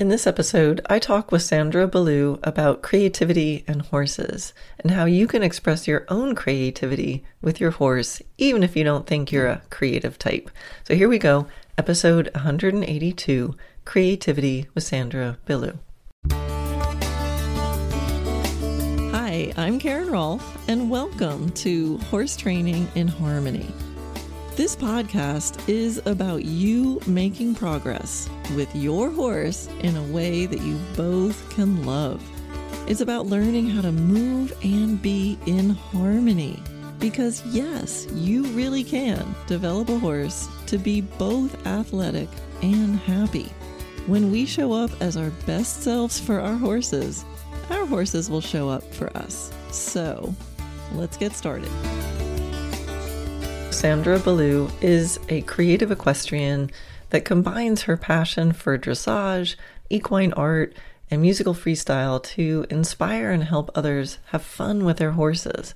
In this episode, I talk with Sandra Beaulieu about creativity and horses and how you can express your own creativity with your horse, even if you don't think you're a creative type. So here we go, episode 182 Creativity with Sandra Beaulieu. Hi, I'm Karen Rohlf, and welcome to Horse Training in Harmony. This podcast is about you making progress with your horse in a way that you both can love. It's about learning how to move and be in harmony. Because, yes, you really can develop a horse to be both athletic and happy. When we show up as our best selves for our horses, our horses will show up for us. So, let's get started. Sandra Beaulieu is a creative equestrian that combines her passion for dressage, equine art, and musical freestyle to inspire and help others have fun with their horses.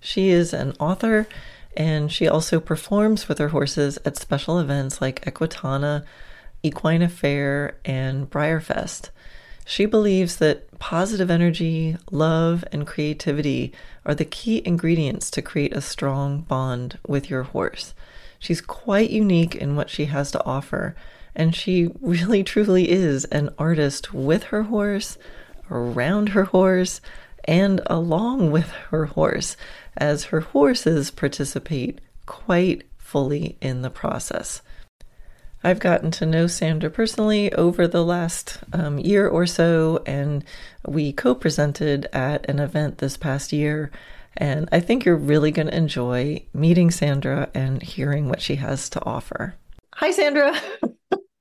She is an author and she also performs with her horses at special events like Equitana, Equine Affaire, and BreyerFest. She believes that positive energy, love, and creativity are the key ingredients to create a strong bond with your horse. She's quite unique in what she has to offer, and she really truly is an artist with her horse, around her horse, and along with her horse, as her horses participate quite fully in the process. I've gotten to know Sandra personally over the last um, year or so, and we co presented at an event this past year. And I think you're really going to enjoy meeting Sandra and hearing what she has to offer. Hi, Sandra.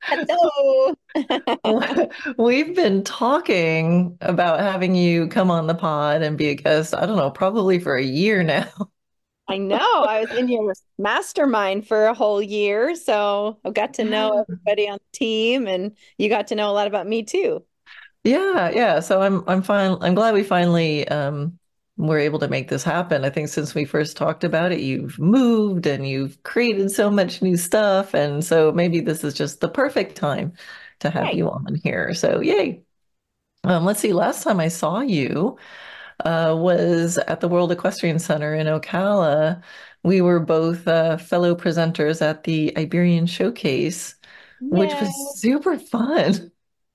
Hello. We've been talking about having you come on the pod and be a guest, I don't know, probably for a year now. I know. I was in your mastermind for a whole year. So I got to know everybody on the team and you got to know a lot about me too. Yeah, yeah. So I'm I'm fine. I'm glad we finally um were able to make this happen. I think since we first talked about it, you've moved and you've created so much new stuff. And so maybe this is just the perfect time to have you on here. So yay. Um, let's see, last time I saw you, uh, was at the World Equestrian Center in Ocala. We were both uh, fellow presenters at the Iberian Showcase, Yay. which was super fun.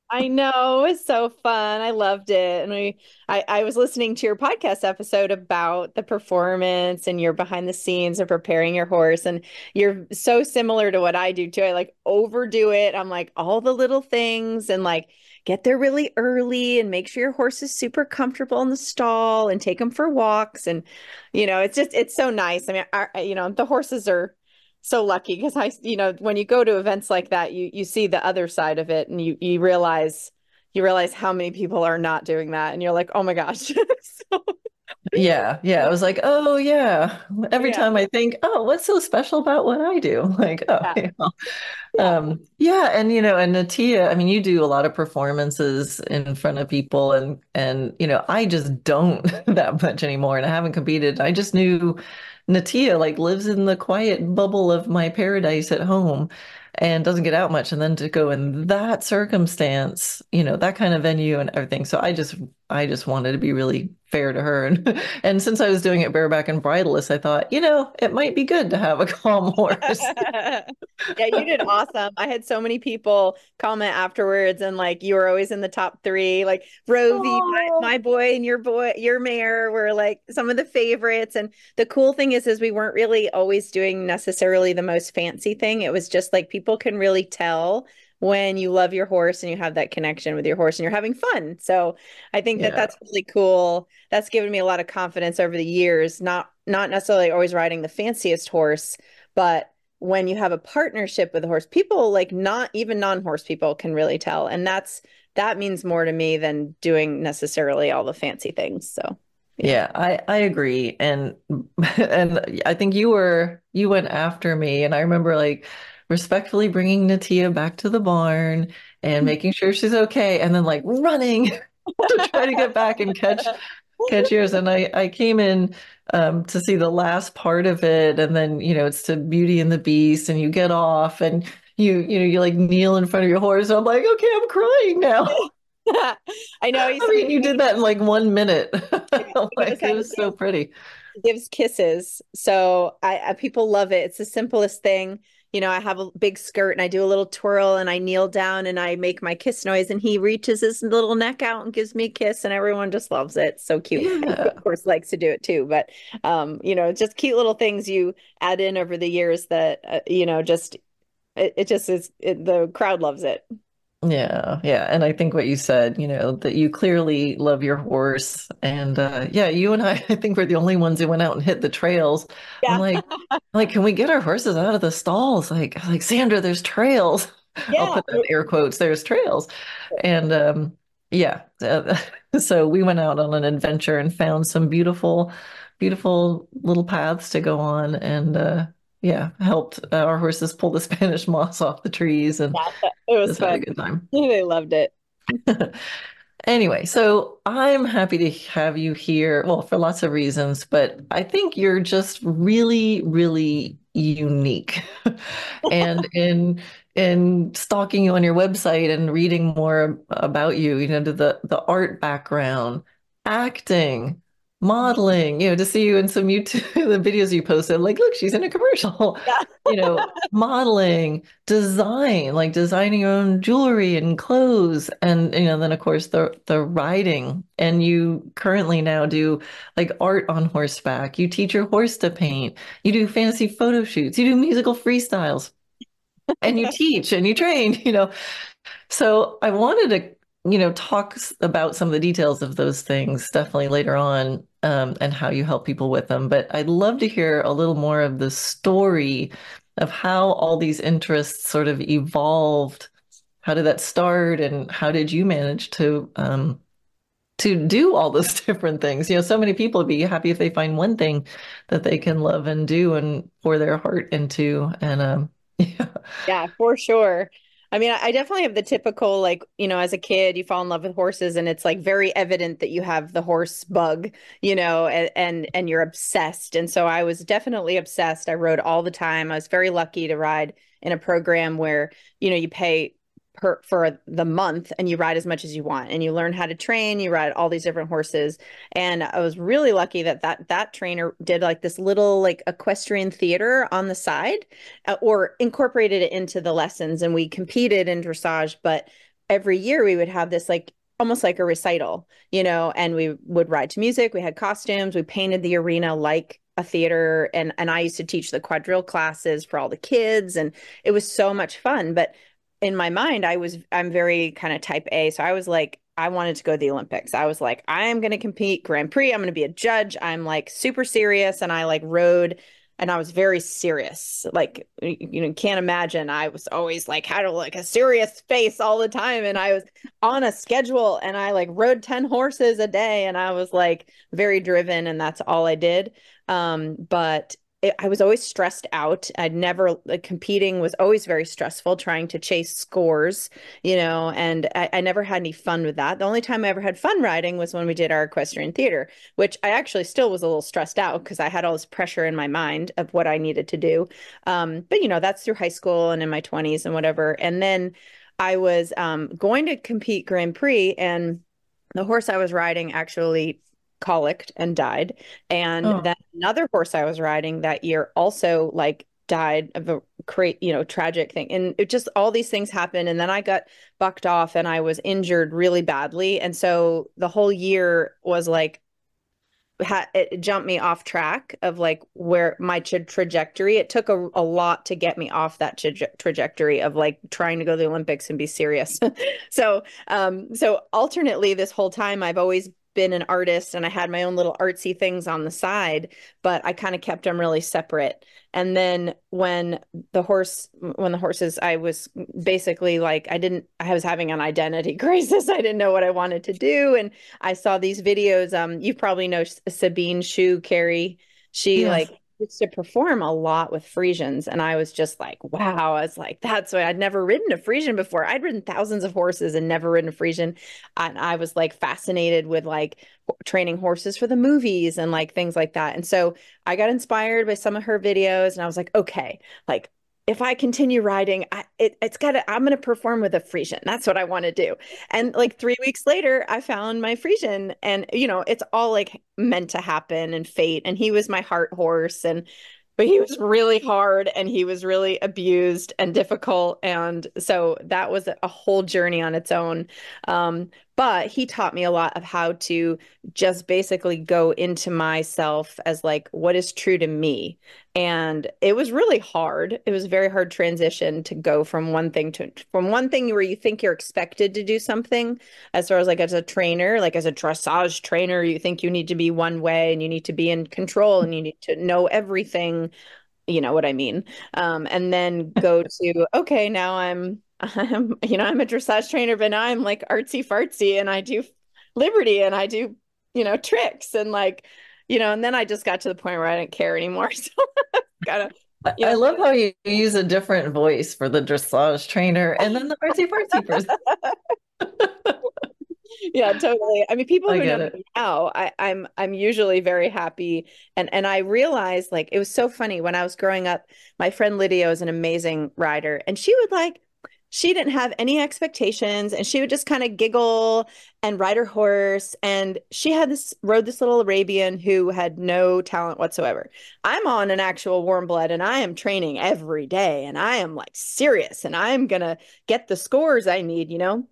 I know it was so fun. I loved it, and we I, I was listening to your podcast episode about the performance and your behind the scenes of preparing your horse, and you're so similar to what I do too. I like overdo it. I'm like all the little things and like get there really early and make sure your horse is super comfortable in the stall and take them for walks. And, you know, it's just, it's so nice. I mean, our, you know, the horses are so lucky because I, you know, when you go to events like that, you, you see the other side of it and you, you realize, you realize how many people are not doing that. And you're like, oh my gosh. so, yeah yeah i was like oh yeah every yeah. time i think oh what's so special about what i do like oh yeah. yeah. Um yeah and you know and natia i mean you do a lot of performances in front of people and and you know i just don't that much anymore and i haven't competed. I just knew natia like lives in the quiet bubble of my paradise at home and doesn't get out much and then to go in that circumstance you know that kind of venue and everything. So i just i just wanted to be really fair to her. And and since i was doing it bareback and bridleless i thought you know it might be good to have a calm horse. Yeah you did awesome. I had so many people comment afterwards and like you were always in the top three. Like rovi my, my, boy and your boy your mare were like some of the favorites. And the cool thing is is we weren't really always doing necessarily the most fancy thing. It was just like people can really tell when you love your horse and you have that connection with your horse and you're having fun. So I think that yeah. that's really cool. That's given me a lot of confidence over the years, not not necessarily always riding the fanciest horse, but when you have a partnership with a horse, people like not even non-horse people can really tell. And that's that means more to me than doing necessarily all the fancy things. So yeah. yeah, I I agree. And and I think you were you went after me and I remember like respectfully bringing Natia back to the barn and mm-hmm. making sure she's okay, and then like running to try to get back and catch catch yours. And I I came in um, to see the last part of it, and then you know it's to Beauty and the Beast, and you get off and you you know you like kneel in front of your horse. And I'm like, okay, I'm crying now. I know. I mean, you did that in like one minute. like, it was so pretty. Gives kisses, so I, I people love it. It's the simplest thing you know, I have a big skirt and I do a little twirl and I kneel down and I make my kiss noise and he reaches his little neck out and gives me a kiss and everyone just loves it. So cute. Yeah. of course likes to do it too, but um, you know, just cute little things you add in over the years that uh, you know, just it, it just is it, the crowd loves it. Yeah, yeah. And I think what you said, you know, that you clearly love your horse. And uh yeah, you and I, I think we're the only ones who went out and hit the trails. Yeah. I'm like, like, can we get our horses out of the stalls? Like, like Sandra, there's trails. Yeah. I'll put that air quotes, there's trails. And um yeah. so we went out on an adventure and found some beautiful, beautiful little paths to go on. And uh yeah, helped uh, our horses pull the Spanish moss off the trees, and yeah, it was fun. a good time. They loved it. anyway, so I'm happy to have you here. Well, for lots of reasons, but I think you're just really, really unique. and in in stalking you on your website and reading more about you, you know, the the art background, acting, modeling, you know, to see you in some YouTube the videos you posted, like, look, she's in a commercial, yeah. you know, modeling, design, like designing your own jewelry and clothes. And, you know, then of course the the riding. And you currently now do like art on horseback. You teach your horse to paint, you do fancy photo shoots, you do musical freestyles, and you teach and you train, you know. So I wanted to you know, talks about some of the details of those things definitely later on um, and how you help people with them. But I'd love to hear a little more of the story of how all these interests sort of evolved. How did that start, and how did you manage to um, to do all those different things? You know, so many people would be happy if they find one thing that they can love and do and pour their heart into. And um, yeah, yeah, for sure. I mean, I definitely have the typical, like, you know, as a kid, you fall in love with horses and it's like very evident that you have the horse bug, you know, and, and, and you're obsessed. And so I was definitely obsessed. I rode all the time. I was very lucky to ride in a program where, you know, you pay per for the month and you ride as much as you want and you learn how to train you ride all these different horses. And i was really lucky that that that trainer did like this little like equestrian theater on the side uh, or incorporated it into the lessons and we competed in dressage but every year we would have this like almost like a recital you know and we would ride to music we had costumes we painted the arena like a theater and and I used to teach the quadrille classes for all the kids and it was so much fun. But in my mind, I was I'm very kind of type A. So I was like, I wanted to go to the Olympics. I was like, I am going to compete Grand Prix. I'm going to be a judge. I'm like super serious. And I like rode and I was very serious. Like, you know, can't imagine. I was always like, had a, like a serious face all the time. And I was on a schedule and I like rode 10 horses a day. And I was like very driven and that's all I did. Um, but I was always stressed out. I'd never like, competing was always very stressful, trying to chase scores, you know, and I, I, never had any fun with that. The only time I ever had fun riding was when we did our equestrian theater, which I actually still was a little stressed out because I had all this pressure in my mind of what I needed to do. Um, but you know, that's through high school and in my 20s and whatever. And then I was um, going to compete Grand Prix and the horse I was riding actually colicked and died. And oh. then another horse I was riding that year also like died of a great, you know, tragic thing. And it just all these things happened. And then I got bucked off and I was injured really badly. And so the whole year was like, ha- it jumped me off track of like where my tra- trajectory. It took a, a lot to get me off that tra- trajectory of like trying to go to the Olympics and be serious. so, um, so alternately, this whole time I've always been an artist and I had my own little artsy things on the side, but I kind of kept them really separate. And then when the horse, when the horses, I was basically like, I didn't, I was having an identity crisis. I didn't know what I wanted to do. And I saw these videos. Um, you probably know Sabine Schut-Kery. She yes. like used to perform a lot with Friesians. And I was just like, wow. I was like, that's why I'd never ridden a Friesian before. I'd ridden thousands of horses and never ridden a Friesian. And I was like fascinated with like training horses for the movies and like things like that. And so I got inspired by some of her videos and I was like, okay, like if I continue riding, I, it, has got to, I'm going to perform with a Friesian. That's what I want to do. And like three weeks later, I found my Friesian and, you know, it's all like meant to happen and fate. And he was my heart horse. And but he was really hard and he was really abused and difficult and so that was a whole journey on its own um, but he taught me a lot of how to just basically go into myself as like what is true to me. And it was really hard. It was a very hard transition to go from one thing to from one thing where you think you're expected to do something. As far as like as a trainer like as a dressage trainer you think you need to be one way and you need to be in control and you need to know everything. You know what i mean? Um, and then go to okay now i'm I'm, you know, I'm a dressage trainer, but now I'm like artsy fartsy and I do liberty and I do, you know, tricks and like, you know, and then I just got to the point where I didn't care anymore. So gotta I love how you use a different voice for the dressage trainer and then the artsy fartsy person. yeah, totally. I mean, people who know it. me now, I, I'm I'm usually very happy, and and I realized like it was so funny when I was growing up. My friend Lydia is an amazing rider, and she would like she didn't have any expectations and she would just kind of giggle and ride her horse and she had this rode this little arabian who had no talent whatsoever. I'm on an actual warm blood and i am training every day and i am like serious and i'm gonna get the scores i need you know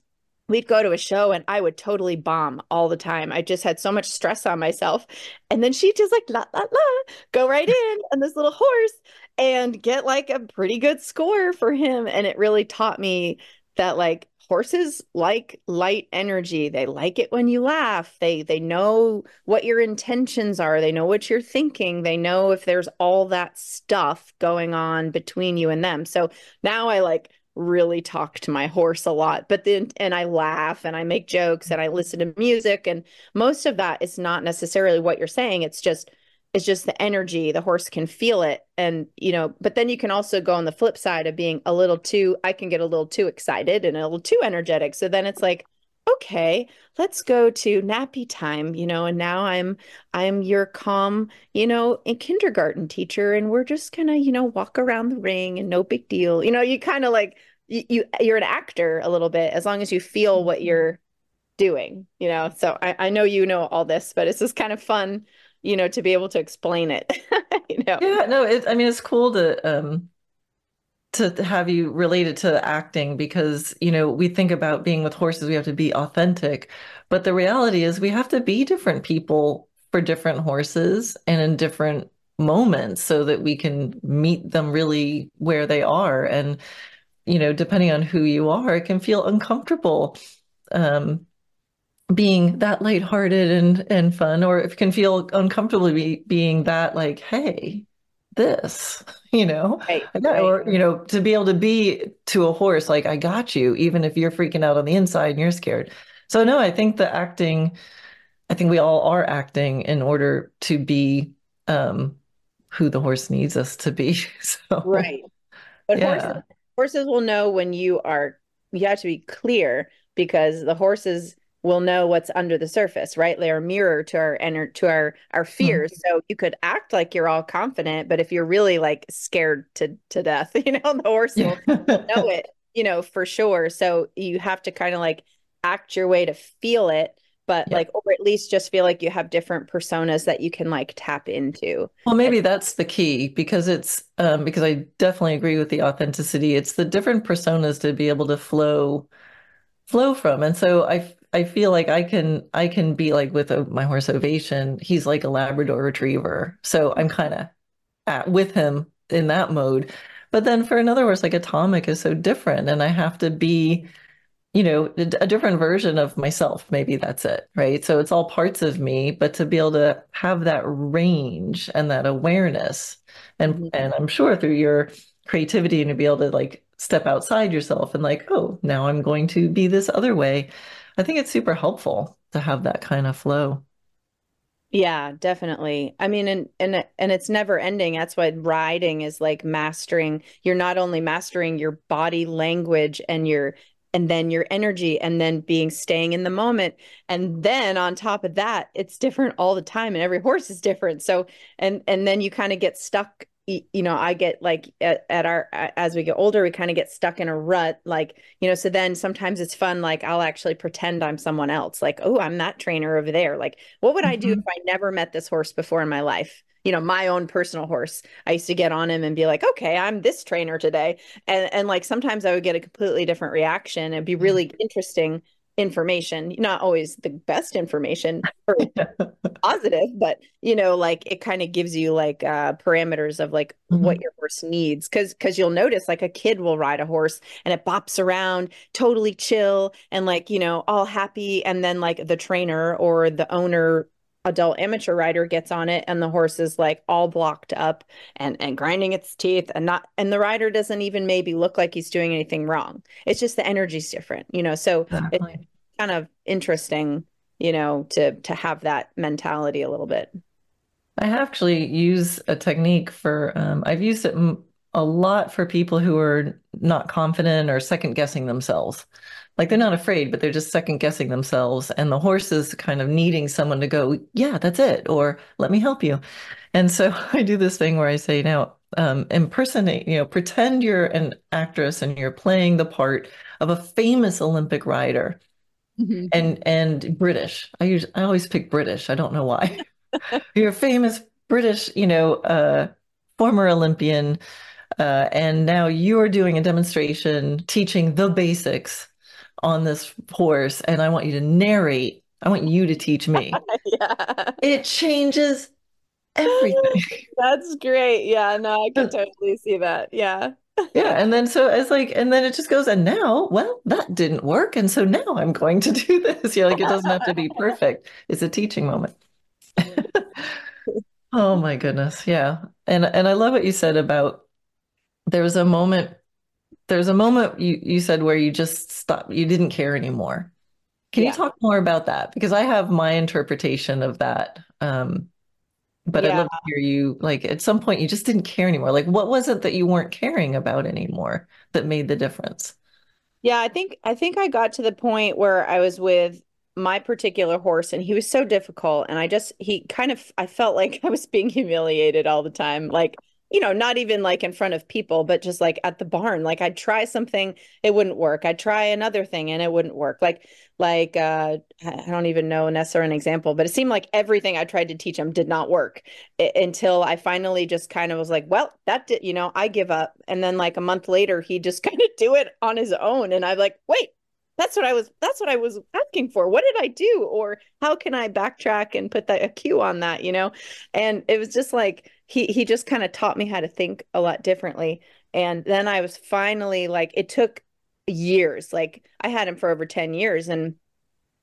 we'd go to a show and I would totally bomb all the time. I just had so much stress on myself. And then she'd just like, la, la, la, go right in on this little horse and get like a pretty good score for him. And it really taught me that like horses like light energy. They like it when you laugh. They they know what your intentions are. They know what you're thinking. They know if there's all that stuff going on between you and them. So now I like really talk to my horse a lot but then and i laugh and i make jokes and i listen to music and most of that is not necessarily what you're saying. It's just it's just the energy the horse can feel it and you know but then you can also go on the flip side of being a little too i can get a little too excited and a little too energetic. So then it's like okay let's go to nappy time you know and now i'm i'm your calm you know in kindergarten teacher and we're just gonna you know walk around the ring and no big deal you know you kind of like you, you you're an actor a little bit as long as you feel what mm-hmm. you're doing you know so I, I know you know all this but it's just kind of fun you know, to be able to explain it. you know. Yeah, no, it, I mean, it's cool to um to have you related to acting because you know we think about being with horses we have to be authentic. But the reality is we have to be different people for different horses and in different moments so that we can meet them really where they are. And you know depending on who you are it can feel uncomfortable um being that lighthearted and and fun, or it can feel uncomfortable be, being that like, hey, this, you know, right, right. or you know, to be able to be to a horse like, I got you, even if you're freaking out on the inside and you're scared. So no, I think the acting, I think we all are acting in order to be um, who the horse needs us to be. So right, but yeah. horses, horses will know when you are. You have to be clear because the horses will know what's under the surface, right? They're a mirror to our inner to our our fears. Mm-hmm. So you could act like you're all confident, but if you're really like scared to to death, you know, the horse will know it, you know, for sure. So you have to kind of like act your way to feel it, but yeah. like or at least just feel like you have different personas that you can like tap into. Well, maybe that's the key because it's um because I definitely agree with the authenticity. It's the different personas to be able to flow flow from. And so I I feel like I can I can be like with a, my horse Ovation. He's like a Labrador Retriever, so I'm kind of with him in that mode. But then for another horse like Atomic is so different, and I have to be, you know, a, a different version of myself. Maybe that's it, right? So it's all parts of me, but to be able to have that range and that awareness, and mm-hmm. and I'm sure through your creativity and to be able to like step outside yourself and like, oh, now I'm going to be this other way I think it's super helpful to have that kind of flow. Yeah, definitely. I mean, and and and it's never ending. That's why riding is like mastering. You're not only mastering your body language and your and then your energy and then being staying in the moment and then on top of that it's different all the time and every horse is different so and and then you kind of get stuck you know i get like at, at our as we get older we kind of get stuck in a rut like you know so then sometimes it's fun like i'll actually pretend i'm someone else like oh i'm that trainer over there like what would mm-hmm. i do mm-hmm. if i never met this horse before in my life you know my own personal horse i used to get on him and be like okay i'm this trainer today and and like sometimes i would get a completely different reaction it'd be mm-hmm. really interesting information not always the best information or positive but you know like it kind of gives you like uh parameters of like mm-hmm. what your horse needs because because you'll notice like a kid will ride a horse and it bops around totally chill and like you know all happy and then like the trainer or the owner adult amateur rider gets on it and the horse is like all blocked up and and grinding its teeth and not and the rider doesn't even maybe look like he's doing anything wrong. It's just the energy's different you know? So exactly. it's kind of interesting you know to to have that mentality a little bit. I actually use a technique for um, i've used it a lot for people who are not confident or second guessing themselves like they're not afraid, but they're just second guessing themselves. And the horse is kind of needing someone to go, yeah, that's it, or let me help you. And so I do this thing where I say, now, um, impersonate, you know, pretend you're an actress and you're playing the part of a famous Olympic rider. Mm-hmm. And and British. I use I always pick British. I don't know why. you're a famous British, you know, uh, former Olympian, uh, and now you're doing a demonstration teaching the basics on this horse and I want you to narrate. I want you to teach me. yeah. It changes everything. That's great. Yeah, no, I can totally see that. Yeah. yeah. And then so it's like, and then it just goes, and now, well, that didn't work. And so now I'm going to do this. You're like, it doesn't have to be perfect. It's a teaching moment. oh my goodness. Yeah. And and I love what you said about there was a moment there's a moment you, you said where you just stopped, you didn't care anymore. Can yeah. you talk more about that? Because I have my interpretation of that. Um, but yeah. I'd love to hear you like at some point you just didn't care anymore. Like what was it that you weren't caring about anymore that made the difference? Yeah, I think I think I got to the point where I was with my particular horse and he was so difficult and I just he kind of I felt like I was being humiliated all the time. Like you know, not even like in front of people, but just like at the barn. Like I'd try something, it wouldn't work. I'd try another thing and it wouldn't work. Like, like uh, I don't even know necessarily an example, but it seemed like everything I tried to teach him did not work it, until I finally just kind of was like, well, that did, you know, I give up. And then like a month later, he just kind of do it on his own. And I'm like, wait, that's what I was that's what I was asking for. What did I do? Or how can I backtrack and put that a cue on that, you know? And it was just like he he just kind of taught me how to think a lot differently. And then I was finally like it took years. Like I had him for over 10 years and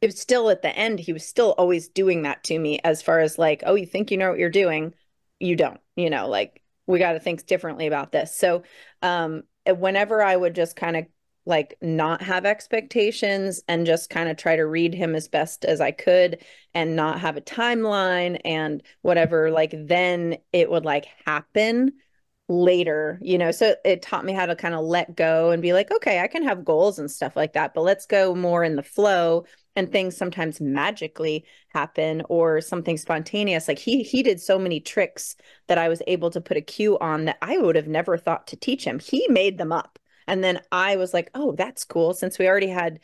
it was still at the end he was still always doing that to me as far as like, oh, you think you know what you're doing, you don't, you know, like we got to think differently about this. So um whenever I would just kind of like not have expectations and just kind of try to read him as best as I could and not have a timeline and whatever like then it would like happen later you know? So it taught me how to kind of let go and be like okay I can have goals and stuff like that but let's go more in the flow and things sometimes magically happen or something spontaneous. Like he he did so many tricks that I was able to put a cue on that I would have never thought to teach him. He made them up and then I was like, oh, that's cool. Since we already had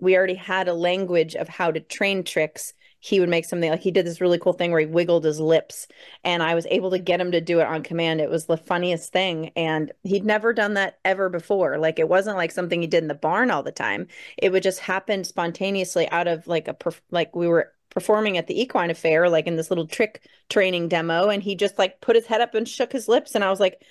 we already had a language of how to train tricks he would make something like he did this really cool thing where he wiggled his lips and i was able to get him to do it on command. It was the funniest thing and he'd never done that ever before. Like it wasn't like something he did in the barn all the time. It would just happen spontaneously out of like a like we were performing at the equine affair like in this little trick training demo and he just like put his head up and shook his lips and i was like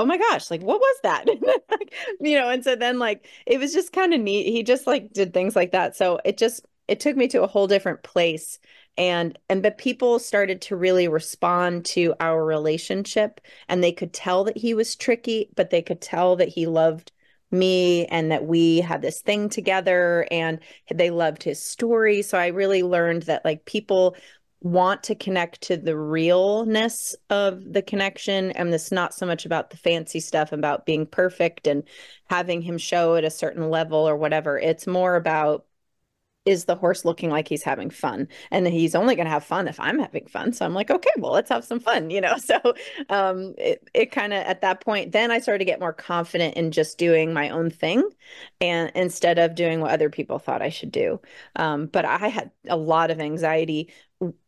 oh my gosh, like what was that? you know, and so then like it was just kind of neat. He just like did things like that. So it just it took me to a whole different place and and but people started to really respond to our relationship and they could tell that he was tricky, but they could tell that he loved me and that we had this thing together and they loved his story so i really learned that like people want to connect to the realness of the connection and it's not so much about the fancy stuff about being perfect and having him show at a certain level or whatever. It's more about is the horse looking like he's having fun? And he's only going to have fun if I'm having fun. So I'm like, okay, well, let's have some fun, you know? So um, it, it kind of at that point, then I started to get more confident in just doing my own thing and instead of doing what other people thought I should do. Um, but I had a lot of anxiety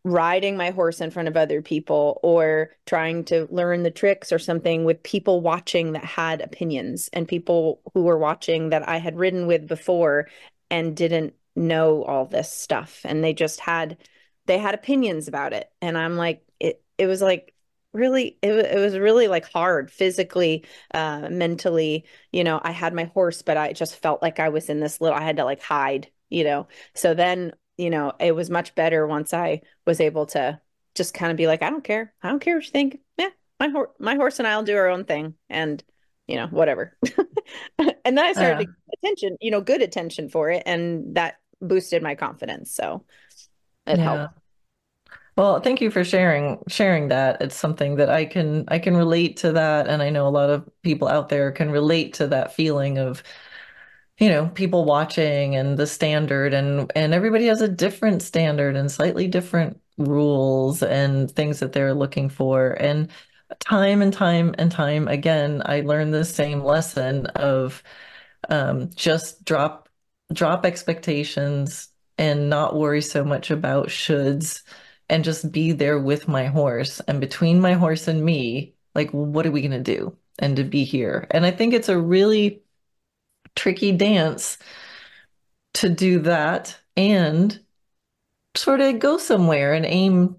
riding my horse in front of other people or trying to learn the tricks or something with people watching that had opinions and people who were watching that I had ridden with before and didn't know all this stuff. And they just had they had opinions about it. And I'm like it it was like really it, it was really like hard physically uh mentally. You know I had my horse but I just felt like I was in this little I had to like hide you know? So then you know, it was much better once I was able to just kind of be like, I don't care. I don't care what you think. Yeah, my horse, my horse and I'll do our own thing, and you know, whatever. and then I started to get attention, you know, good attention for it, and that boosted my confidence. So it yeah. helped. Well, thank you for sharing sharing that. It's something that I can I can relate to that, and I know a lot of people out there can relate to that feeling of you know people watching and the standard and and everybody has a different standard and slightly different rules and things that they're looking for and time and time and time again i learned the same lesson of um, just drop drop expectations and not worry so much about shoulds and just be there with my horse. And between my horse and me like what are we going to do? And to be here. And i think it's a really tricky dance to do that and sort of go somewhere and aim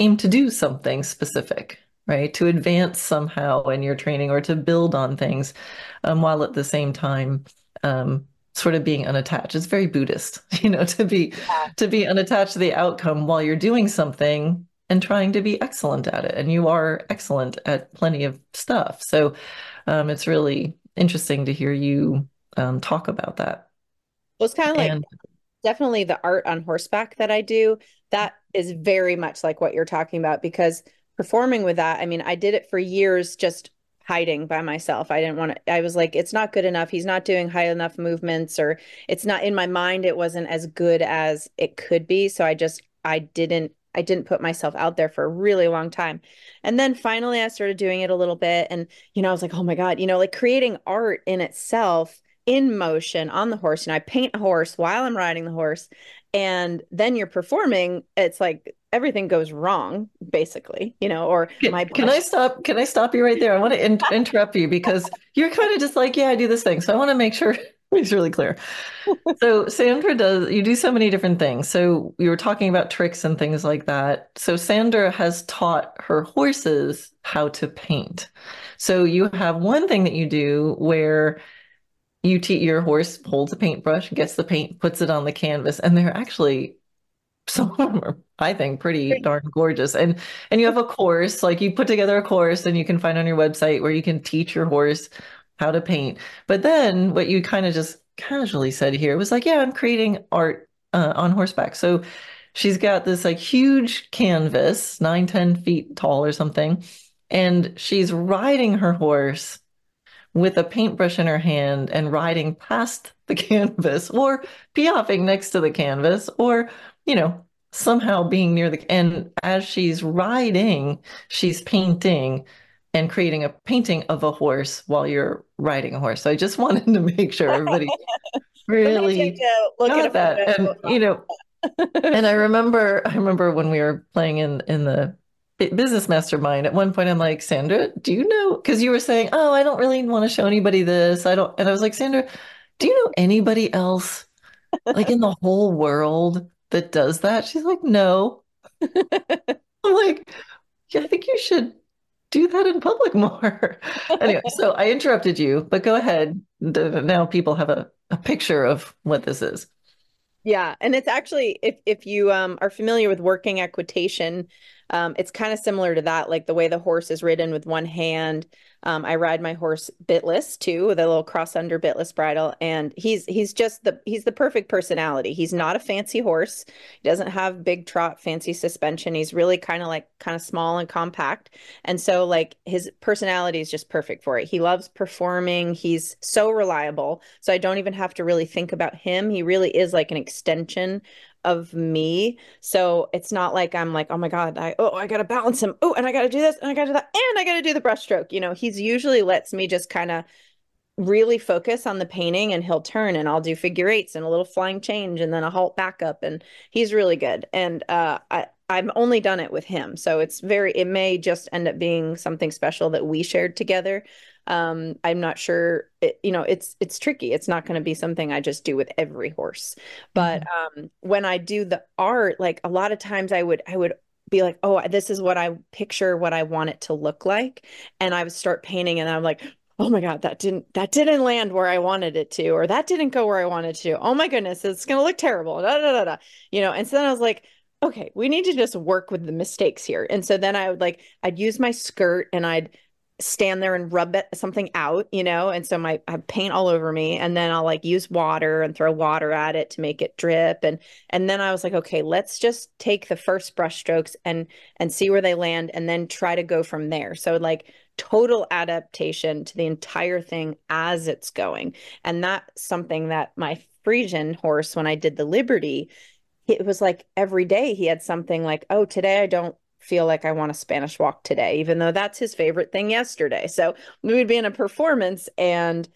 aim to do something specific right? To advance somehow in your training or to build on things um, while at the same time um, sort of being unattached it's very buddhist you know to be yeah. to be unattached to the outcome while you're doing something and trying to be excellent at it and you are excellent at plenty of stuff so um, it's really interesting to hear you um, talk about that. Well, it's kind of like definitely the art on horseback that I do. That is very much like what you're talking about because performing with that, I mean, I did it for years just hiding by myself. I didn't want to, I was like, it's not good enough. He's not doing high enough movements, or it's not in my mind, it wasn't as good as it could be. So I just, I didn't I didn't put myself out there for a really long time. And then finally I started doing it a little bit and you know I was like, "Oh my god, you know, like creating art in itself in motion on the horse and I paint a horse while I'm riding the horse and then you're performing it's like everything goes wrong basically you know or can, my can I stop can I stop you right there? I want to in- interrupt you because you're kind of just like yeah I do this thing. So I want to make sure it's really clear. So Sandra does you do so many different things. So you were talking about tricks and things like that. So Sandra has taught her horses how to paint. So you have one thing that you do where you te- your horse holds a paintbrush, gets the paint, puts it on the canvas, and they're actually some of them are, I think, pretty darn gorgeous. And and you have a course, like you put together a course, and you can find on your website where you can teach your horse how to paint. But then what you kind of just casually said here was like, yeah, I'm creating art uh, on horseback. So she's got this like huge canvas, nine, 10 feet tall or something, and she's riding her horse with a paintbrush in her hand and riding past the canvas or piaffing next to the canvas or, you know, somehow being near the and as she's riding, she's painting and creating a painting of a horse while you're riding a horse. So I just wanted to make sure everybody really look got at that. And you know, and I remember I remember when we were playing in in the business mastermind at one point i'm like sandra do you know because you were saying oh i don't really want to show anybody this i don't and i was like sandra do you know anybody else like in the whole world that does that she's like no. I'm like yeah i think you should do that in public more. Anyway so i interrupted you but go ahead. Now people have a, a picture of what this is. Yeah, and it's actually if if you um, are familiar with working equitation, um, it's kind of similar to that, like the way the horse is ridden with one hand. Um, I ride my horse bitless too, with a little cross under bitless bridle, and he's he's just the he's the perfect personality. He's not a fancy horse. He doesn't have big trot, fancy suspension. He's really kind of like kind of small and compact, and so like his personality is just perfect for it. He loves performing. He's so reliable, so I don't even have to really think about him. He really is like an extension of me. So it's not like I'm like, oh my God, I oh I gotta balance him. Oh, and I gotta do this and I gotta do that, and I gotta do the brushstroke. You know, he's usually lets me just kind of really focus on the painting and he'll turn and I'll do figure eights and a little flying change and then a halt back up and he's really good. And uh I I've only done it with him. So it's very it may just end up being something special that we shared together um, i'm not sure it, you know it's it's tricky. It's not going to be something i just do with every horse. But mm-hmm. um, when i do the art like a lot of times i would i would be like oh this is what i picture what i want it to look like. And i would start painting and i'm like oh my god that didn't that didn't land where i wanted it to or that didn't go where i wanted to. Oh my goodness it's going to look terrible. Da, da, da, da. you know and so then i was like okay we need to just work with the mistakes here. And so then i would like i'd use my skirt and i'd stand there and rub it, something out, you know, and so my I have paint all over me, and then I'll like use water and throw water at it to make it drip, and and then I was like, okay, let's just take the first brush strokes and and see where they land, and then try to go from there. So like total adaptation to the entire thing as it's going, and that's something that my Friesian horse, when I did the Liberty, it was like every day he had something like, oh, today I don't feel like I want a Spanish walk today, even though that's his favorite thing yesterday. So we would be in a performance and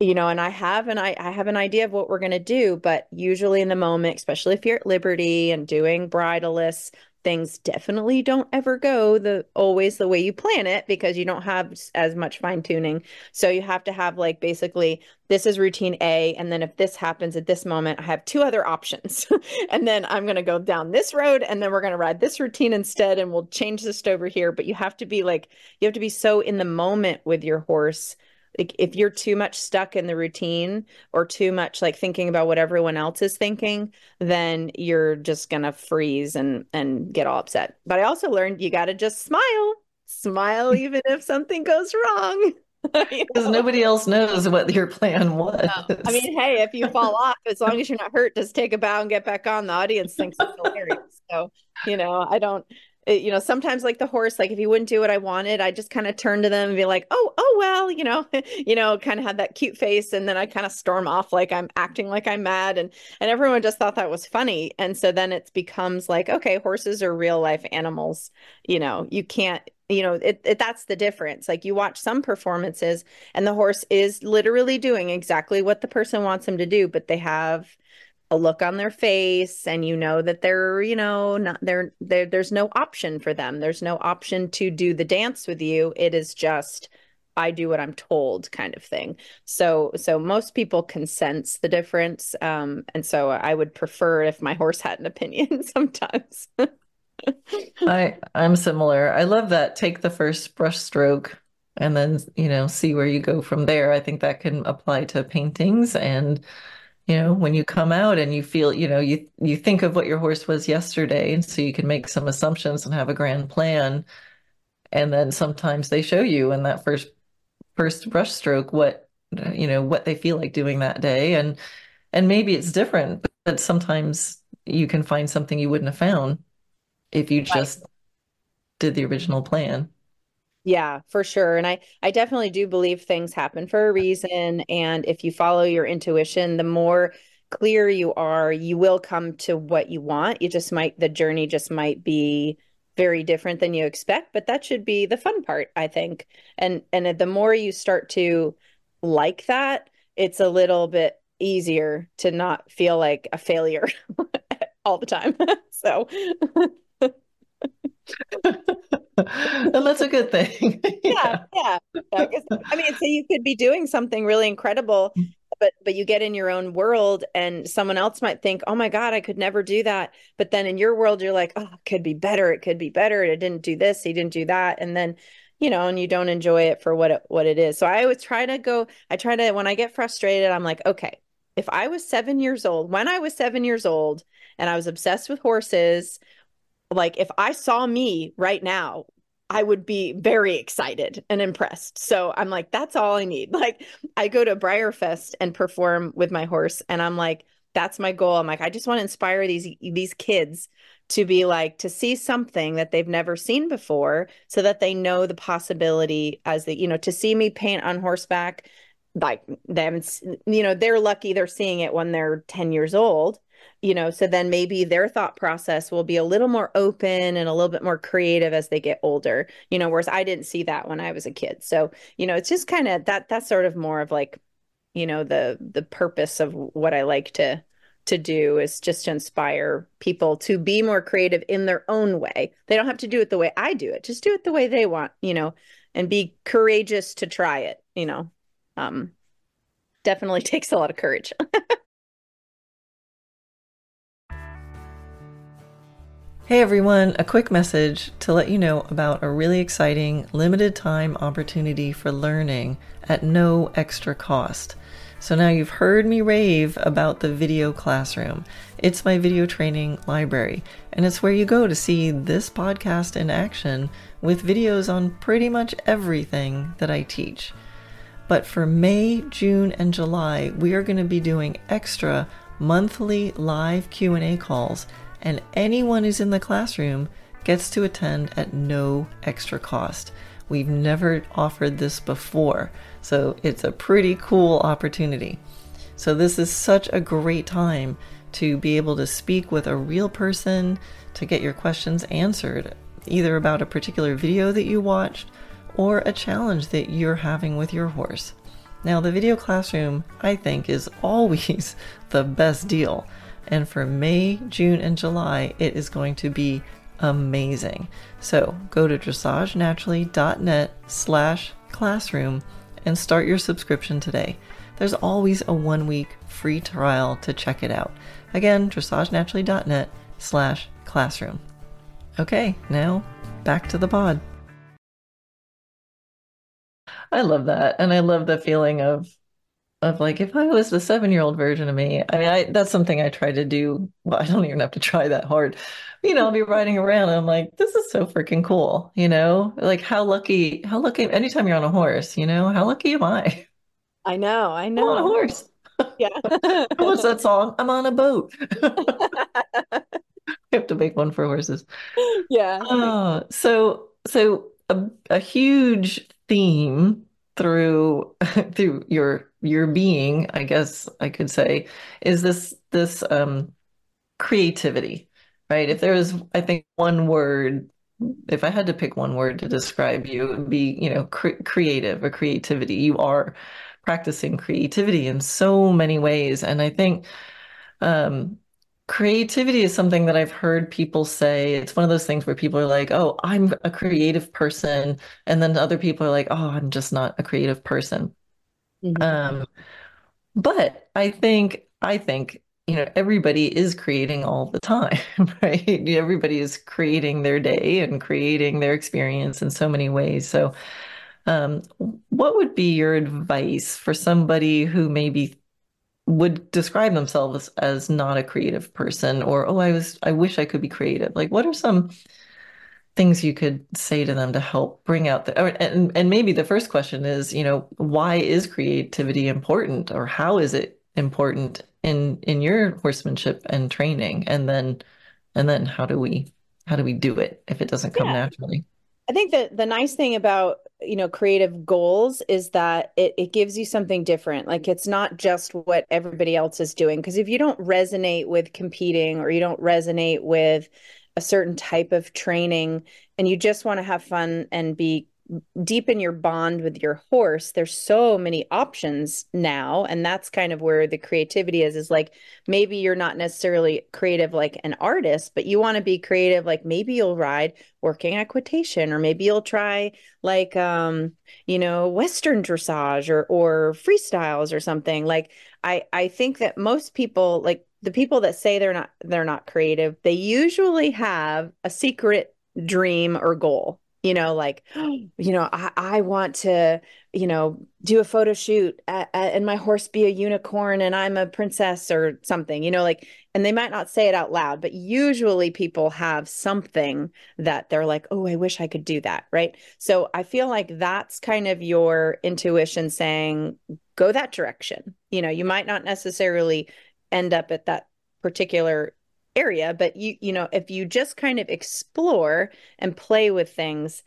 you know, and I have and I, I have an idea of what we're gonna do, but usually in the moment, especially if you're at Liberty and doing bridleless, things definitely don't ever go the always the way you plan it because you don't have as much fine tuning. So you have to have like basically this is routine A and then if this happens at this moment I have two other options. and then I'm going to go down this road and then we're going to ride this routine instead and we'll change this over here, but you have to be like you have to be so in the moment with your horse like if you're too much stuck in the routine or too much like thinking about what everyone else is thinking then you're just gonna freeze and and get all upset. But i also learned you got to just smile. Smile even if something goes wrong because nobody else knows what your plan was no. i mean hey if you fall off as long as you're not hurt just take a bow and get back on. The audience thinks it's hilarious. So you know i don't you know, sometimes like the horse, like if he wouldn't do what I wanted, I just kind of turn to them and be like, oh, oh, well, you know, you know, kind of had that cute face. And then I kind of storm off like I'm acting like I'm mad. And, and everyone just thought that was funny. And so then it becomes like, okay, horses are real life animals. You know, you can't, you know, it, it that's the difference. Like you watch some performances and the horse is literally doing exactly what the person wants him to do, but they have, a look on their face and you know that they're you know not they're, they're there's no option for them. There's no option to do the dance with you. It is just i do what i'm told kind of thing. So so most people can sense the difference. Um and so i would prefer if my horse had an opinion sometimes. I i'm similar. I love that. Take the first brush stroke and then you know see where you go from there. I think that can apply to paintings and you know when you come out and you feel you know you you think of what your horse was yesterday and so you can make some assumptions and have a grand plan. And then sometimes they show you in that first first brush stroke what you know what they feel like doing that day. And and maybe it's different but sometimes you can find something you wouldn't have found if you just right. did the original plan yeah, for sure. And I I definitely do believe things happen for a reason and if you follow your intuition, the more clear you are, you will come to what you want. You just might the journey just might be very different than you expect, but that should be the fun part, I think. And and the more you start to like that, it's a little bit easier to not feel like a failure all the time. so and that's a good thing. yeah, yeah. yeah. I mean, so you could be doing something really incredible, but but you get in your own world, and someone else might think, "Oh my God, I could never do that." But then in your world, you're like, "Oh, it could be better. It could be better. It didn't do this. He didn't do that," and then you know, and you don't enjoy it for what it what it is. So I always try to go. I try to when I get frustrated, I'm like, okay, if I was seven years old, when I was seven years old, and I was obsessed with horses like if I saw me right now, I would be very excited and impressed. So I'm like, that's all I need. Like I go to BreyerFest and perform with my horse, and I'm like, that's my goal. I'm like, I just want to inspire these these kids to be like to see something that they've never seen before so that they know the possibility as they you know to see me paint on horseback like them you know they're lucky they're seeing it when they're 10 years old you know so then maybe their thought process will be a little more open and a little bit more creative as they get older you know whereas i didn't see that when i was a kid. So you know it's just kind of that that's sort of more of like you know the the purpose of what i like to to do is just to inspire people to be more creative in their own way. They don't have to do it the way i do it just do it the way they want you know and be courageous to try it you know. Um definitely takes a lot of courage Hey everyone, a quick message to let you know about a really exciting limited time opportunity for learning at no extra cost. So now you've heard me rave about the video classroom. It's my video training library, and it's where you go to see this podcast in action with videos on pretty much everything that I teach. But for May, June, and July, we are going to be doing extra monthly live Q&A calls and anyone who's in the classroom gets to attend at no extra cost. We've never offered this before, so it's a pretty cool opportunity. So, this is such a great time to be able to speak with a real person, to get your questions answered, either about a particular video that you watched or a challenge that you're having with your horse. Now, the video classroom, I think, is always the best deal and for May, June, and July, it is going to be amazing. So go to dressagenaturally.net slash classroom and start your subscription today. There's always a one week free trial to check it out. Again, dressagenaturally.net slash classroom. Okay, now back to the pod. I love that. And I love the feeling of of like if I was the seven year old version of me, I mean, I that's something I try to do. Well, I don't even have to try that hard. You know, I'll be riding around and I'm like, this is so freaking cool. You know, like how lucky, how lucky. Anytime you're on a horse, you know, how lucky am I? I know, I know. I'm on a horse. Yeah. What's that song? I'm on a boat. I have to make one for horses. Yeah. Oh, so so a, a huge theme through through your your being, I guess I could say, is this this um, creativity, right? If there was, I think, one word, if I had to pick one word to describe you, it would be, you know, cre creative or creativity. You are practicing creativity in so many ways, and I think um, creativity is something that I've heard people say. It's one of those things where people are like, "Oh, I'm a creative person," and then other people are like, "Oh, I'm just not a creative person." Mm-hmm. Um, but I think I think you know everybody is creating all the time, right? Everybody is creating their day and creating their experience in so many ways. So, um, what would be your advice for somebody who maybe would describe themselves as not a creative person or oh i was i wish i could be creative. Like what are some things you could say to them to help bring out the and and maybe the first question is you know why is creativity important or how is it important in in your horsemanship and training? And then and then how do we how do we do it if it doesn't come yeah. naturally i think that the nice thing about you know creative goals is that it, it gives you something different. Like it's not just what everybody else is doing because if you don't resonate with competing or you don't resonate with a certain type of training and you just want to have fun and be deepen your bond with your horse there's so many options now and that's kind of where the creativity is is like maybe you're not necessarily creative like an artist but you want to be creative like maybe you'll ride working equitation or maybe you'll try like um you know western dressage or or freestyles or something. Like i i think that most people like the people that say they're not they're not creative they usually have a secret dream or goal you know like you know I, I want to you know do a photo shoot at, at, and my horse be a unicorn and i'm a princess or something you know like and they might not say it out loud but usually people have something that they're like oh i wish i could do that right? So i feel like that's kind of your intuition saying go that direction you know you might not necessarily end up at that particular area but you you know if you just kind of explore and play with things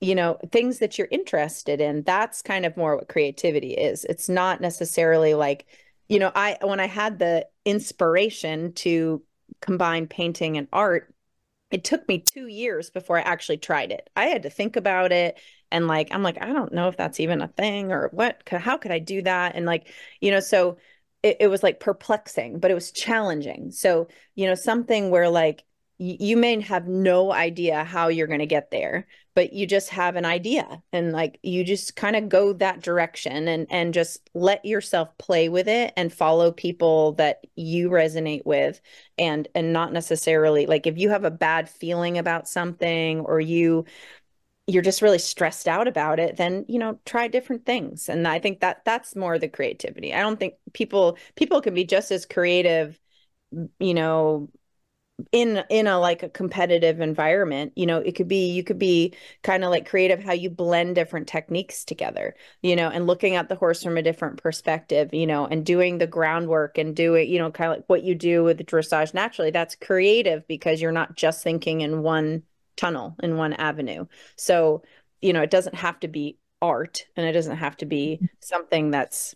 you know things that you're interested in that's kind of more what creativity is. It's not necessarily like you know i when i had the inspiration to combine painting and art it took me 2 years before i actually tried it. I had to think about it and like i'm like i don't know if that's even a thing or what how could i do that? And like you know so it, it was like perplexing, but it was challenging. So, you know, something where like you may have no idea how you're going to get there, but you just have an idea and like you just kind of go that direction and and just let yourself play with it and follow people that you resonate with and and not necessarily like if you have a bad feeling about something or you you're just really stressed out about it then you know try different things. And i think that that's more the creativity. I don't think people people can be just as creative you know in in a like a competitive environment. You know it could be you could be kind of like creative how you blend different techniques together you know and looking at the horse from a different perspective you know and doing the groundwork and do it you know kind of like what you do with dressage naturally. That's creative because you're not just thinking in one tunnel in one avenue. So, you know, it doesn't have to be art and it doesn't have to be mm-hmm. something that's,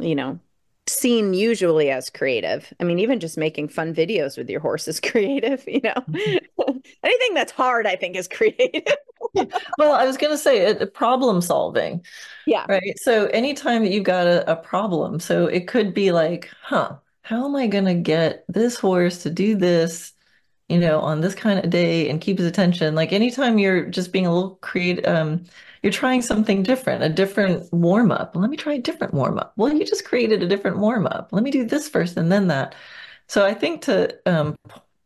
you know, seen usually as creative. I mean, even just making fun videos with your horse is creative, you know. Mm-hmm. Anything that's hard, I think, is creative. well, I was going to say it, problem solving. Yeah. Right. So anytime that you've got a, a problem, so it could be like, huh, how am I going to get this horse to do this you know, on this kind of day and keep his attention. Like anytime you're just being a little creative, um, you're trying something different, a different warm up. Let me try a different warm up. Well, you just created a different warm up. Let me do this first and then that. So I think to, um,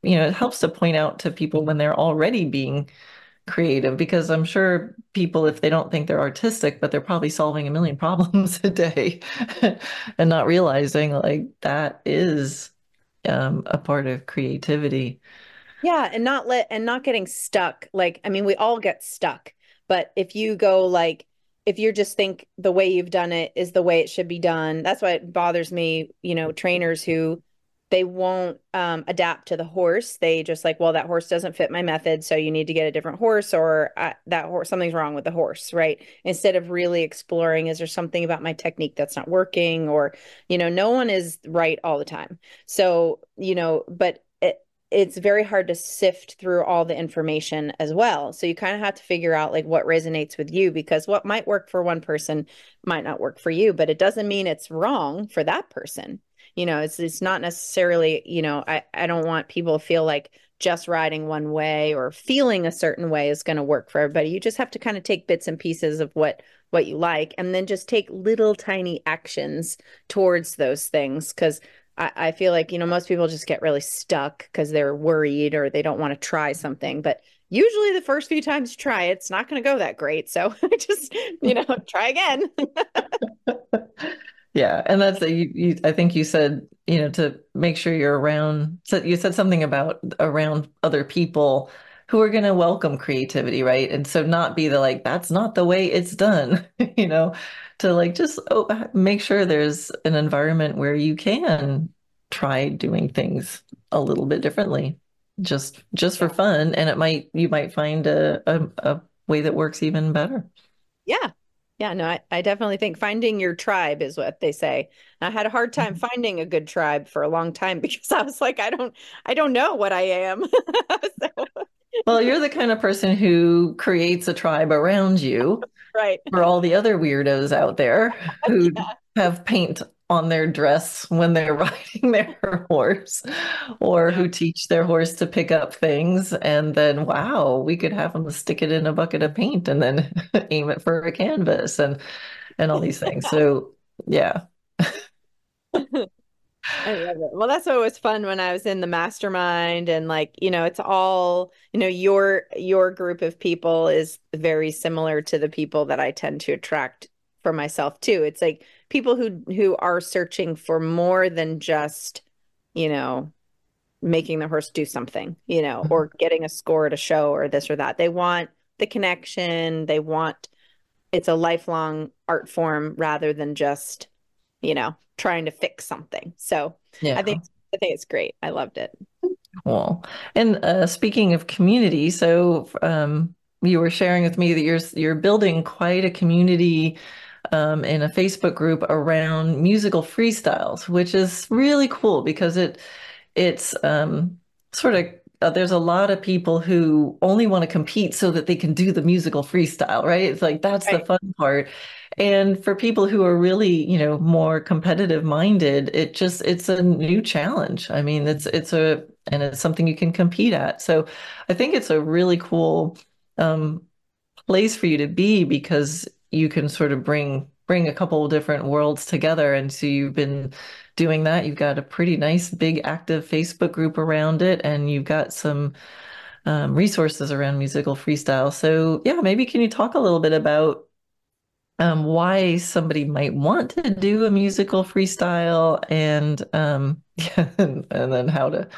you know, it helps to point out to people when they're already being creative because I'm sure people, if they don't think they're artistic, but they're probably solving a million problems a day and not realizing like that is um, a part of creativity. Yeah, and not let and not getting stuck. Like, I mean, we all get stuck. But if you go like if you just think the way you've done it is the way it should be done, that's why it bothers me, you know, trainers who they won't um, adapt to the horse. They just like, well, that horse doesn't fit my method, so you need to get a different horse, or uh, that horse something's wrong with the horse, right? Instead of really exploring, is there something about my technique that's not working, or you know, no one is right all the time. So you know, but it's very hard to sift through all the information as well. So you kind of have to figure out like what resonates with you because what might work for one person might not work for you, but it doesn't mean it's wrong for that person. You know, it's it's not necessarily, you know, I I don't want people to feel like just riding one way or feeling a certain way is going to work for everybody. You just have to kind of take bits and pieces of what what you like and then just take little tiny actions towards those things cuz I, I feel like, you know, most people just get really stuck because they're worried or they don't want to try something. But usually the first few times you try it, it's not going to go that great. So just, you know, try again. yeah. And that's, a, you, you, I think you said, you know, to make sure you're around, so you said something about around other people who are going to welcome creativity, right? And so not be the like, that's not the way it's done, you know, to like just oh, make sure there's an environment where you can try doing things a little bit differently just just for fun. And it might you might find a, a, a way that works even better. Yeah yeah no I, I definitely think finding your tribe is what they say i had a hard time mm-hmm. finding a good tribe for a long time because i was like i don't i don't know what i am so. well you're the kind of person who creates a tribe around you right for all the other weirdos out there who yeah. have paint on their dress when they're riding their horse or who teach their horse to pick up things and then wow we could have them stick it in a bucket of paint and then aim it for a canvas and and all these things so yeah I love it. Well, that's what was fun when I was in the mastermind and like, you know, it's all, you know, your your group of people is very similar to the people that I tend to attract for myself too. It's like people who who are searching for more than just, you know, making the horse do something, you know, or mm-hmm. getting a score at a show or this or that. They want the connection, they want it's a lifelong art form rather than just, you know, trying to fix something. So yeah. I think I think it's great. I loved it. Cool. And uh, speaking of community, so um, you were sharing with me that you're you're building quite a community um, in a Facebook group around musical freestyles, which is really cool because it it's um, sort of uh, there's a lot of people who only want to compete so that they can do the musical freestyle, right? It's like that's right. the fun part. And for people who are really, you know, more competitive minded, it just it's a new challenge. I mean, it's it's a and it's something you can compete at. So I think it's a really cool um, place for you to be because you can sort of bring bring a couple of different worlds together. And so you've been doing that. You've got a pretty nice, big, active Facebook group around it, and you've got some um, resources around musical freestyle. So, yeah, maybe can you talk a little bit about um, why somebody might want to do a musical freestyle and um, and, and then how to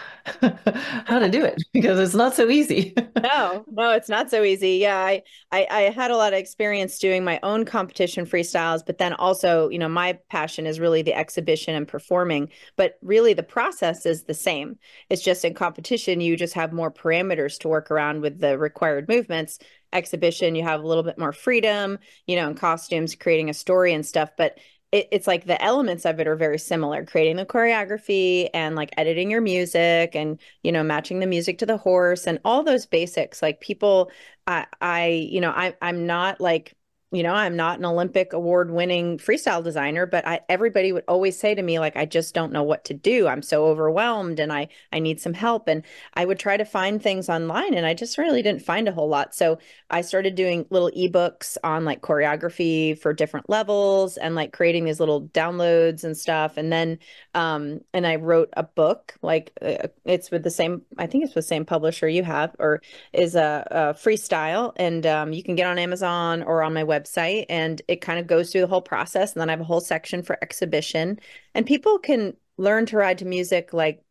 how to do it because it's not so easy. no, no, it's not so easy. Yeah, I, I I had a lot of experience doing my own competition freestyles, but then also, you know, my passion is really the exhibition and performing. But really, the process is the same. It's just in competition, you just have more parameters to work around with the required movements exhibition you have a little bit more freedom you know in costumes creating a story and stuff but it, it's like the elements of it are very similar creating the choreography and like editing your music and you know matching the music to the horse and all those basics. Like people i i you know i i'm not like you know i'm not an olympic award winning freestyle designer but I, everybody would always say to me like i just don't know what to do. I'm so overwhelmed and i i need some help. And i would try to find things online and i just really didn't find a whole lot. So i started doing little ebooks on like choreography for different levels and like creating these little downloads and stuff. And then um and i wrote a book like uh, it's with the same i think it's with the same publisher you have or is a, a freestyle. And um, you can get on amazon or on my website website and it kind of goes through the whole process. And then I have a whole section for exhibition. And people can learn to ride to music like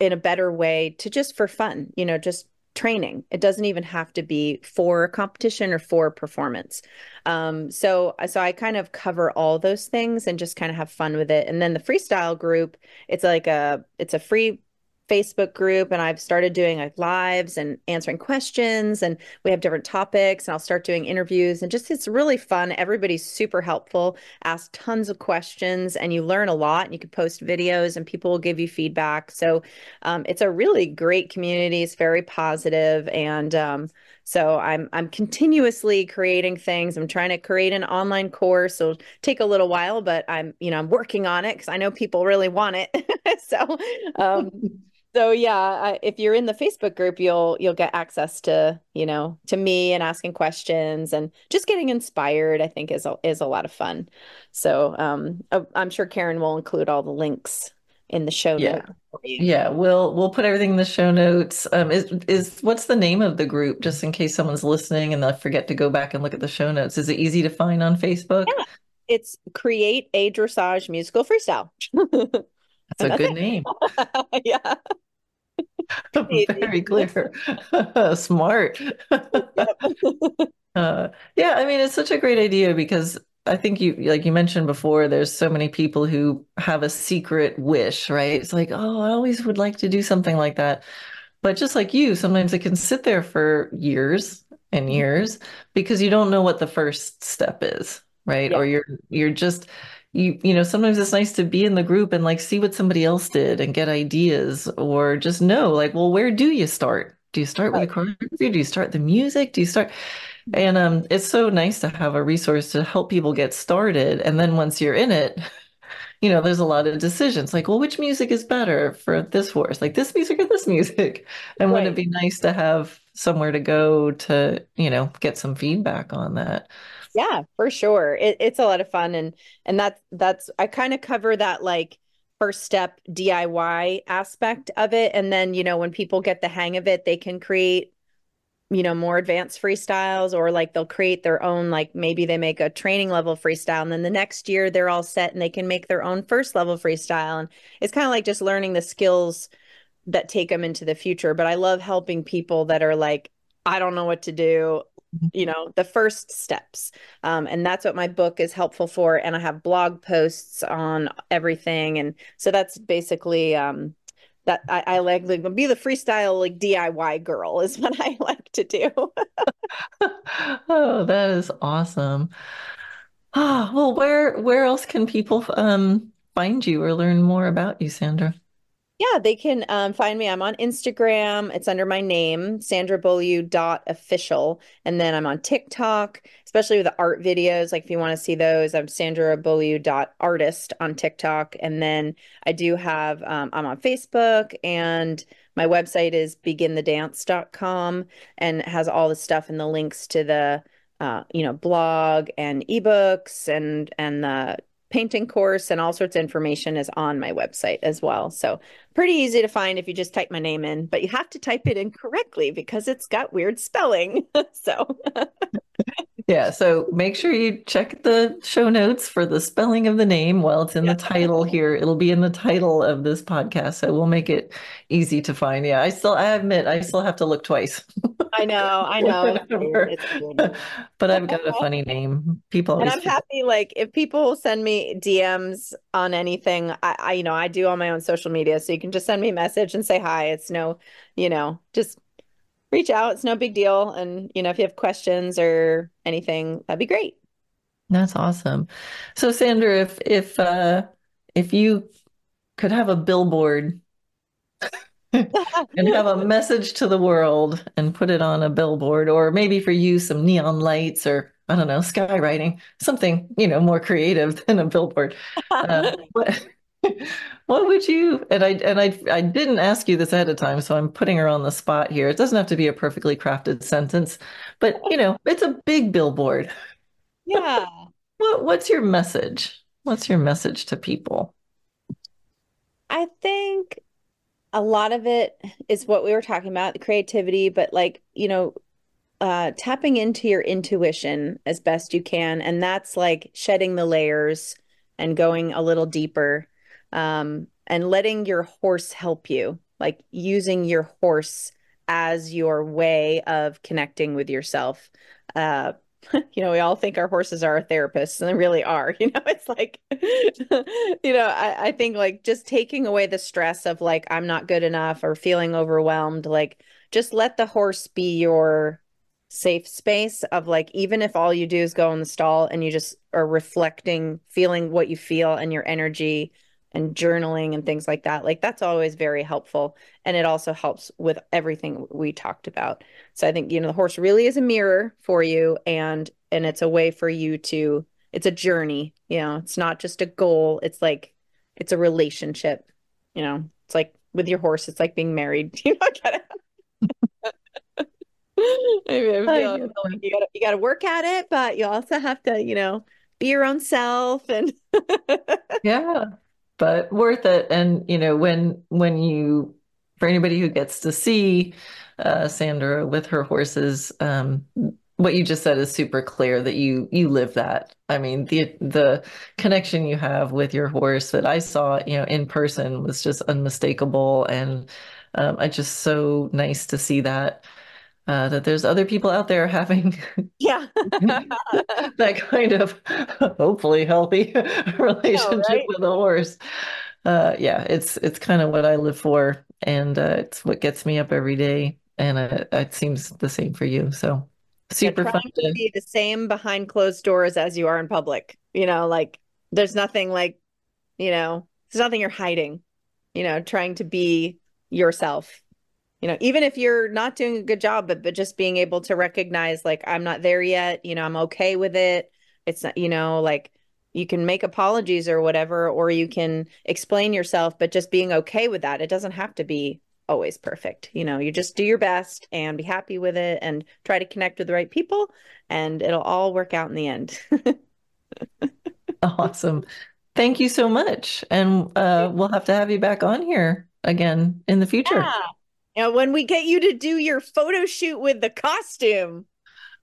in a better way to just for fun, you know, just training. It doesn't even have to be for competition or for performance. Um, so, so I kind of cover all those things and just kind of have fun with it. And then the freestyle group, it's like a, it's a free Facebook group and I've started doing like lives and answering questions and we have different topics and I'll start doing interviews and just it's really fun. Everybody's super helpful, ask tons of questions and you learn a lot and you can post videos and people will give you feedback. So um, it's a really great community. It's very positive and um, so I'm I'm continuously creating things. I'm trying to create an online course. It'll take a little while, but I'm you know I'm working on it because I know people really want it. so um, so yeah if you're in the facebook group you'll you'll get access to you know to me and asking questions and just getting inspired i think is a, is a lot of fun. So um uh, i'm sure karen will include all the links in the show yeah. notes yeah we'll we'll put everything in the show notes. Um is is what's the name of the group just in case someone's listening and they'll forget to go back and look at the show notes? Is it easy to find on facebook? Yeah. it's create a dressage musical freestyle that's a good name yeah Very clear. Smart. uh, yeah, I mean, it's such a great idea because I think you, like you mentioned before, there's so many people who have a secret wish, right? It's like, oh, I always would like to do something like that. But just like you, sometimes it can sit there for years and mm-hmm. years because you don't know what the first step is, right? Yeah. Or you're you're just you you know sometimes it's nice to be in the group and like see what somebody else did and get ideas or just know like well where do you start? Do you start with the choreography do you start the music? Do you start and um it's so nice to have a resource to help people get started and then once you're in it you know there's a lot of decisions like well which music is better for this horse? Like this music or this music? And right. wouldn't it be nice to have somewhere to go to you know get some feedback on that yeah, for sure. It, it's a lot of fun, and and that's that's I kind of cover that like first step DIY aspect of it. And then, you know, when people get the hang of it, they can create, you know, more advanced freestyles or like they'll create their own, like maybe they make a training level freestyle. And then the next year they're all set and they can make their own first level freestyle. And it's kind of like just learning the skills that take them into the future. But I love helping people that are like, I don't know what to do you know the first steps. Um, and that's what my book is helpful for and i have blog posts on everything and so that's basically um, that I, I like like be the freestyle like diy girl is what i like to do. Oh that is awesome. Oh well where where else can people um find you or learn more about you sandra yeah, they can um, find me. I'm on Instagram. It's under my name, Sandra official. And then I'm on TikTok, especially with the art videos. Like if you want to see those, I'm Sandra artist on TikTok. And then I do have, um, I'm on Facebook and my website is beginthedance.com and it has all the stuff and the links to the uh, you know, blog and ebooks and and the painting course and all sorts of information is on my website as well. So pretty easy to find if you just type my name in, but you have to type it in correctly because it's got weird spelling. so Yeah, so make sure you check the show notes for the spelling of the name. Well, it's in yeah. the title here. It'll be in the title of this podcast, so we'll make it easy to find. Yeah, I still, I admit, I still have to look twice. I know, I know. but I've got a funny name. People, and I'm happy. Like if people send me DMs on anything, I, I, you know, I do on my own social media, so you can just send me a message and say hi. It's no, you know, just reach out. It's no big deal. And, you know, if you have questions or anything, that'd be great. That's awesome. So Sandra, if if uh if you could have a billboard and have a message to the world and put it on a billboard, or maybe for you some neon lights or I don't know, skywriting, something, you know, more creative than a billboard. Uh, what, what would you and I and I I didn't ask you this ahead of time, so I'm putting her on the spot here. It doesn't have to be a perfectly crafted sentence, but you know, it's a big billboard. Yeah. what what's your message? What's your message to people? I think a lot of it is what we were talking about, the creativity, but like, you know, uh tapping into your intuition as best you can and that's like shedding the layers and going a little deeper um, and letting your horse help you, like using your horse as your way of connecting with yourself. Uh, you know, we all think our horses are our therapists, and they really are. You know, it's like, you know, I, I think like just taking away the stress of like, I'm not good enough or feeling overwhelmed, like, just let the horse be your safe space of like even if all you do is go in the stall and you just are reflecting feeling what you feel and your energy and journaling and things like that like that's always very helpful and it also helps with everything we talked about. So i think you know the horse really is a mirror for you and and it's a way for you to it's a journey you know it's not just a goal it's like it's a relationship you know it's like with your horse it's like being married you know get it Maybe I feel like you gotta you gotta work at it, but you also have to, you know, be your own self and yeah but worth it. And you know, when when you for anybody who gets to see uh, Sandra with her horses, um, what you just said is super clear that you you live that. I mean, the the connection you have with your horse that I saw, you know, in person was just unmistakable, and um, I just so nice to see that uh, that there's other people out there having yeah that kind of hopefully healthy relationship know, right? with a horse. Uh, yeah, it's it's kind of what I live for, and uh, it's what gets me up every day, and uh, it seems the same for you. So super yeah, fun to, to be the same behind closed doors as you are in public. You know, like there's nothing like, you know, there's nothing you're hiding. You know, trying to be yourself you know even if you're not doing a good job but but just being able to recognize like i'm not there yet you know i'm okay with it it's not you know like you can make apologies or whatever or you can explain yourself but just being okay with that it doesn't have to be always perfect you know you just do your best and be happy with it and try to connect with the right people and it'll all work out in the end awesome thank you so much. And uh, we'll have to have you back on here again in the future. Yeah. You when we get you to do your photo shoot with the costume.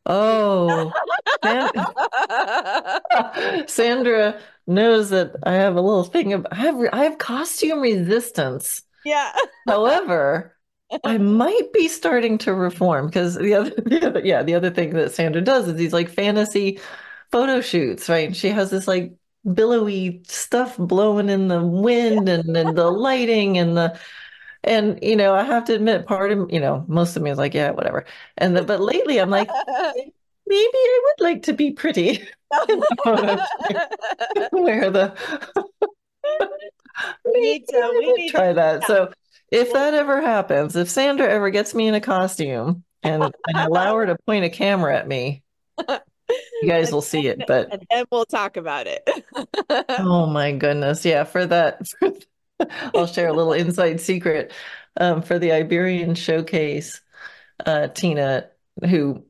Oh, Sandra knows that I have a little thing of I have I have costume resistance. Yeah. However, I might be starting to reform because the other, the other, yeah, the other thing that Sandra does is these like fantasy photo shoots, right? She has this like billowy stuff blowing in the wind and, and the lighting and the and you know, I have to admit, part of you know, most of me is like, yeah, whatever. And the, but lately, I'm like, maybe I would like to be pretty. Where the we need to we need try that. So if that ever happens, if Sandra ever gets me in a costume and, and allow her to point a camera at me, you guys will see it. But and then we'll talk about it. oh my goodness, yeah. For that, for, I'll share a little inside secret um, for the Iberian showcase. Uh, Tina, who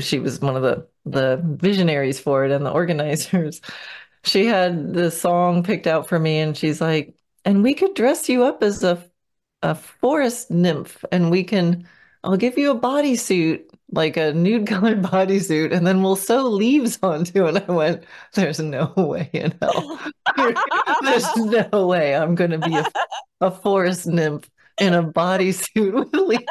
she was one of the the visionaries for it and the organizers, she had the song picked out for me, and she's like, "And we could dress you up as a a forest nymph, and we can." I'll give you a bodysuit like a nude colored bodysuit and then we'll sew leaves onto it. And I went, there's no way in hell. there's no way I'm going to be a, a forest nymph in a bodysuit with leaves.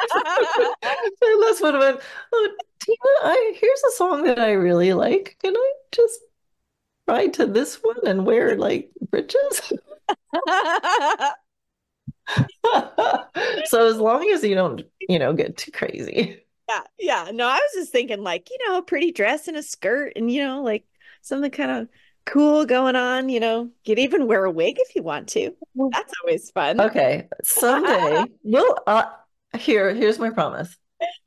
and that's what I went, oh, Tina, I, here's a song that I really like. Can I just ride to this one and wear like breeches? so as long as you don't, you know, get too crazy. Yeah, yeah. No, I was just thinking like, you know, a pretty dress and a skirt and you know, like something kind of cool going on, you know. You'd even wear a wig if you want to. That's always fun. Okay. Someday we'll uh here, here's my promise.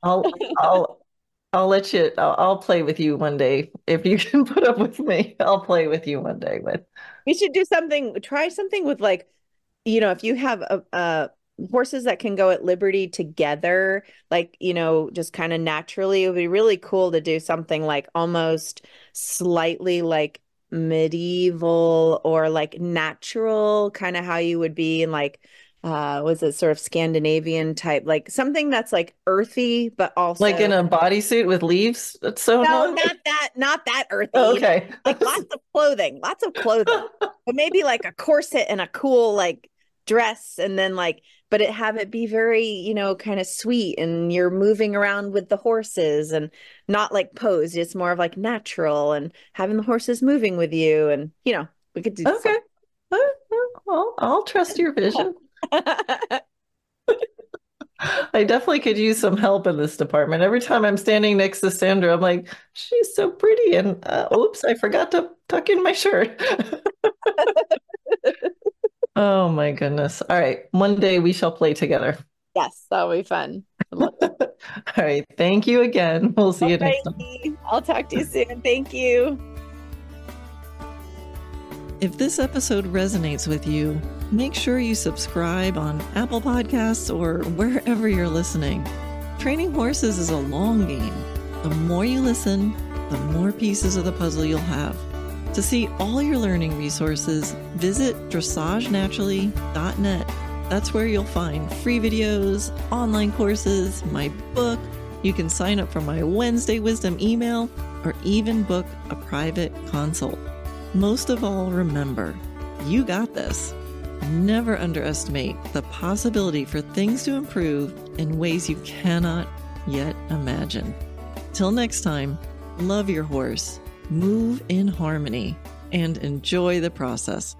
I'll I'll I'll let you I'll, I'll play with you one day. If you can put up with me, I'll play with you one day with. We should do something, try something with like, you know, if you have a, a horses that can go at liberty together like you know just kind of naturally it would be really cool to do something like almost slightly like medieval or like natural kind of how you would be in like uh was it sort of scandinavian type like something that's like earthy but also like in a bodysuit with leaves that's so no not that not that earthy. Oh, okay. Like lots of clothing lots of clothing but maybe like a corset and a cool like dress and then like but it have it be very you know kind of sweet and you're moving around with the horses and not like posed it's more of like natural and having the horses moving with you and you know we could do okay well i'll trust your vision I definitely could use some help in this department. Every time I'm standing next to Sandra, I'm like, she's so pretty. And uh, oops, I forgot to tuck in my shirt. Oh my goodness. All right. One day we shall play together. Yes, that'll be fun. All right. Thank you again. We'll see you next time. I'll talk to you soon. Thank you. If this episode resonates with you, make sure you subscribe on Apple Podcasts or wherever you're listening. Training horses is a long game. The more you listen, the more pieces of the puzzle you'll have. To see all your learning resources, visit dressagenaturally.net. That's where you'll find free videos, online courses, my book. You can sign up for my Wednesday Wisdom email or even book a private consult. Most of all, remember, you got this. Never underestimate the possibility for things to improve in ways you cannot yet imagine. Till next time, love your horse move in harmony, and enjoy the process.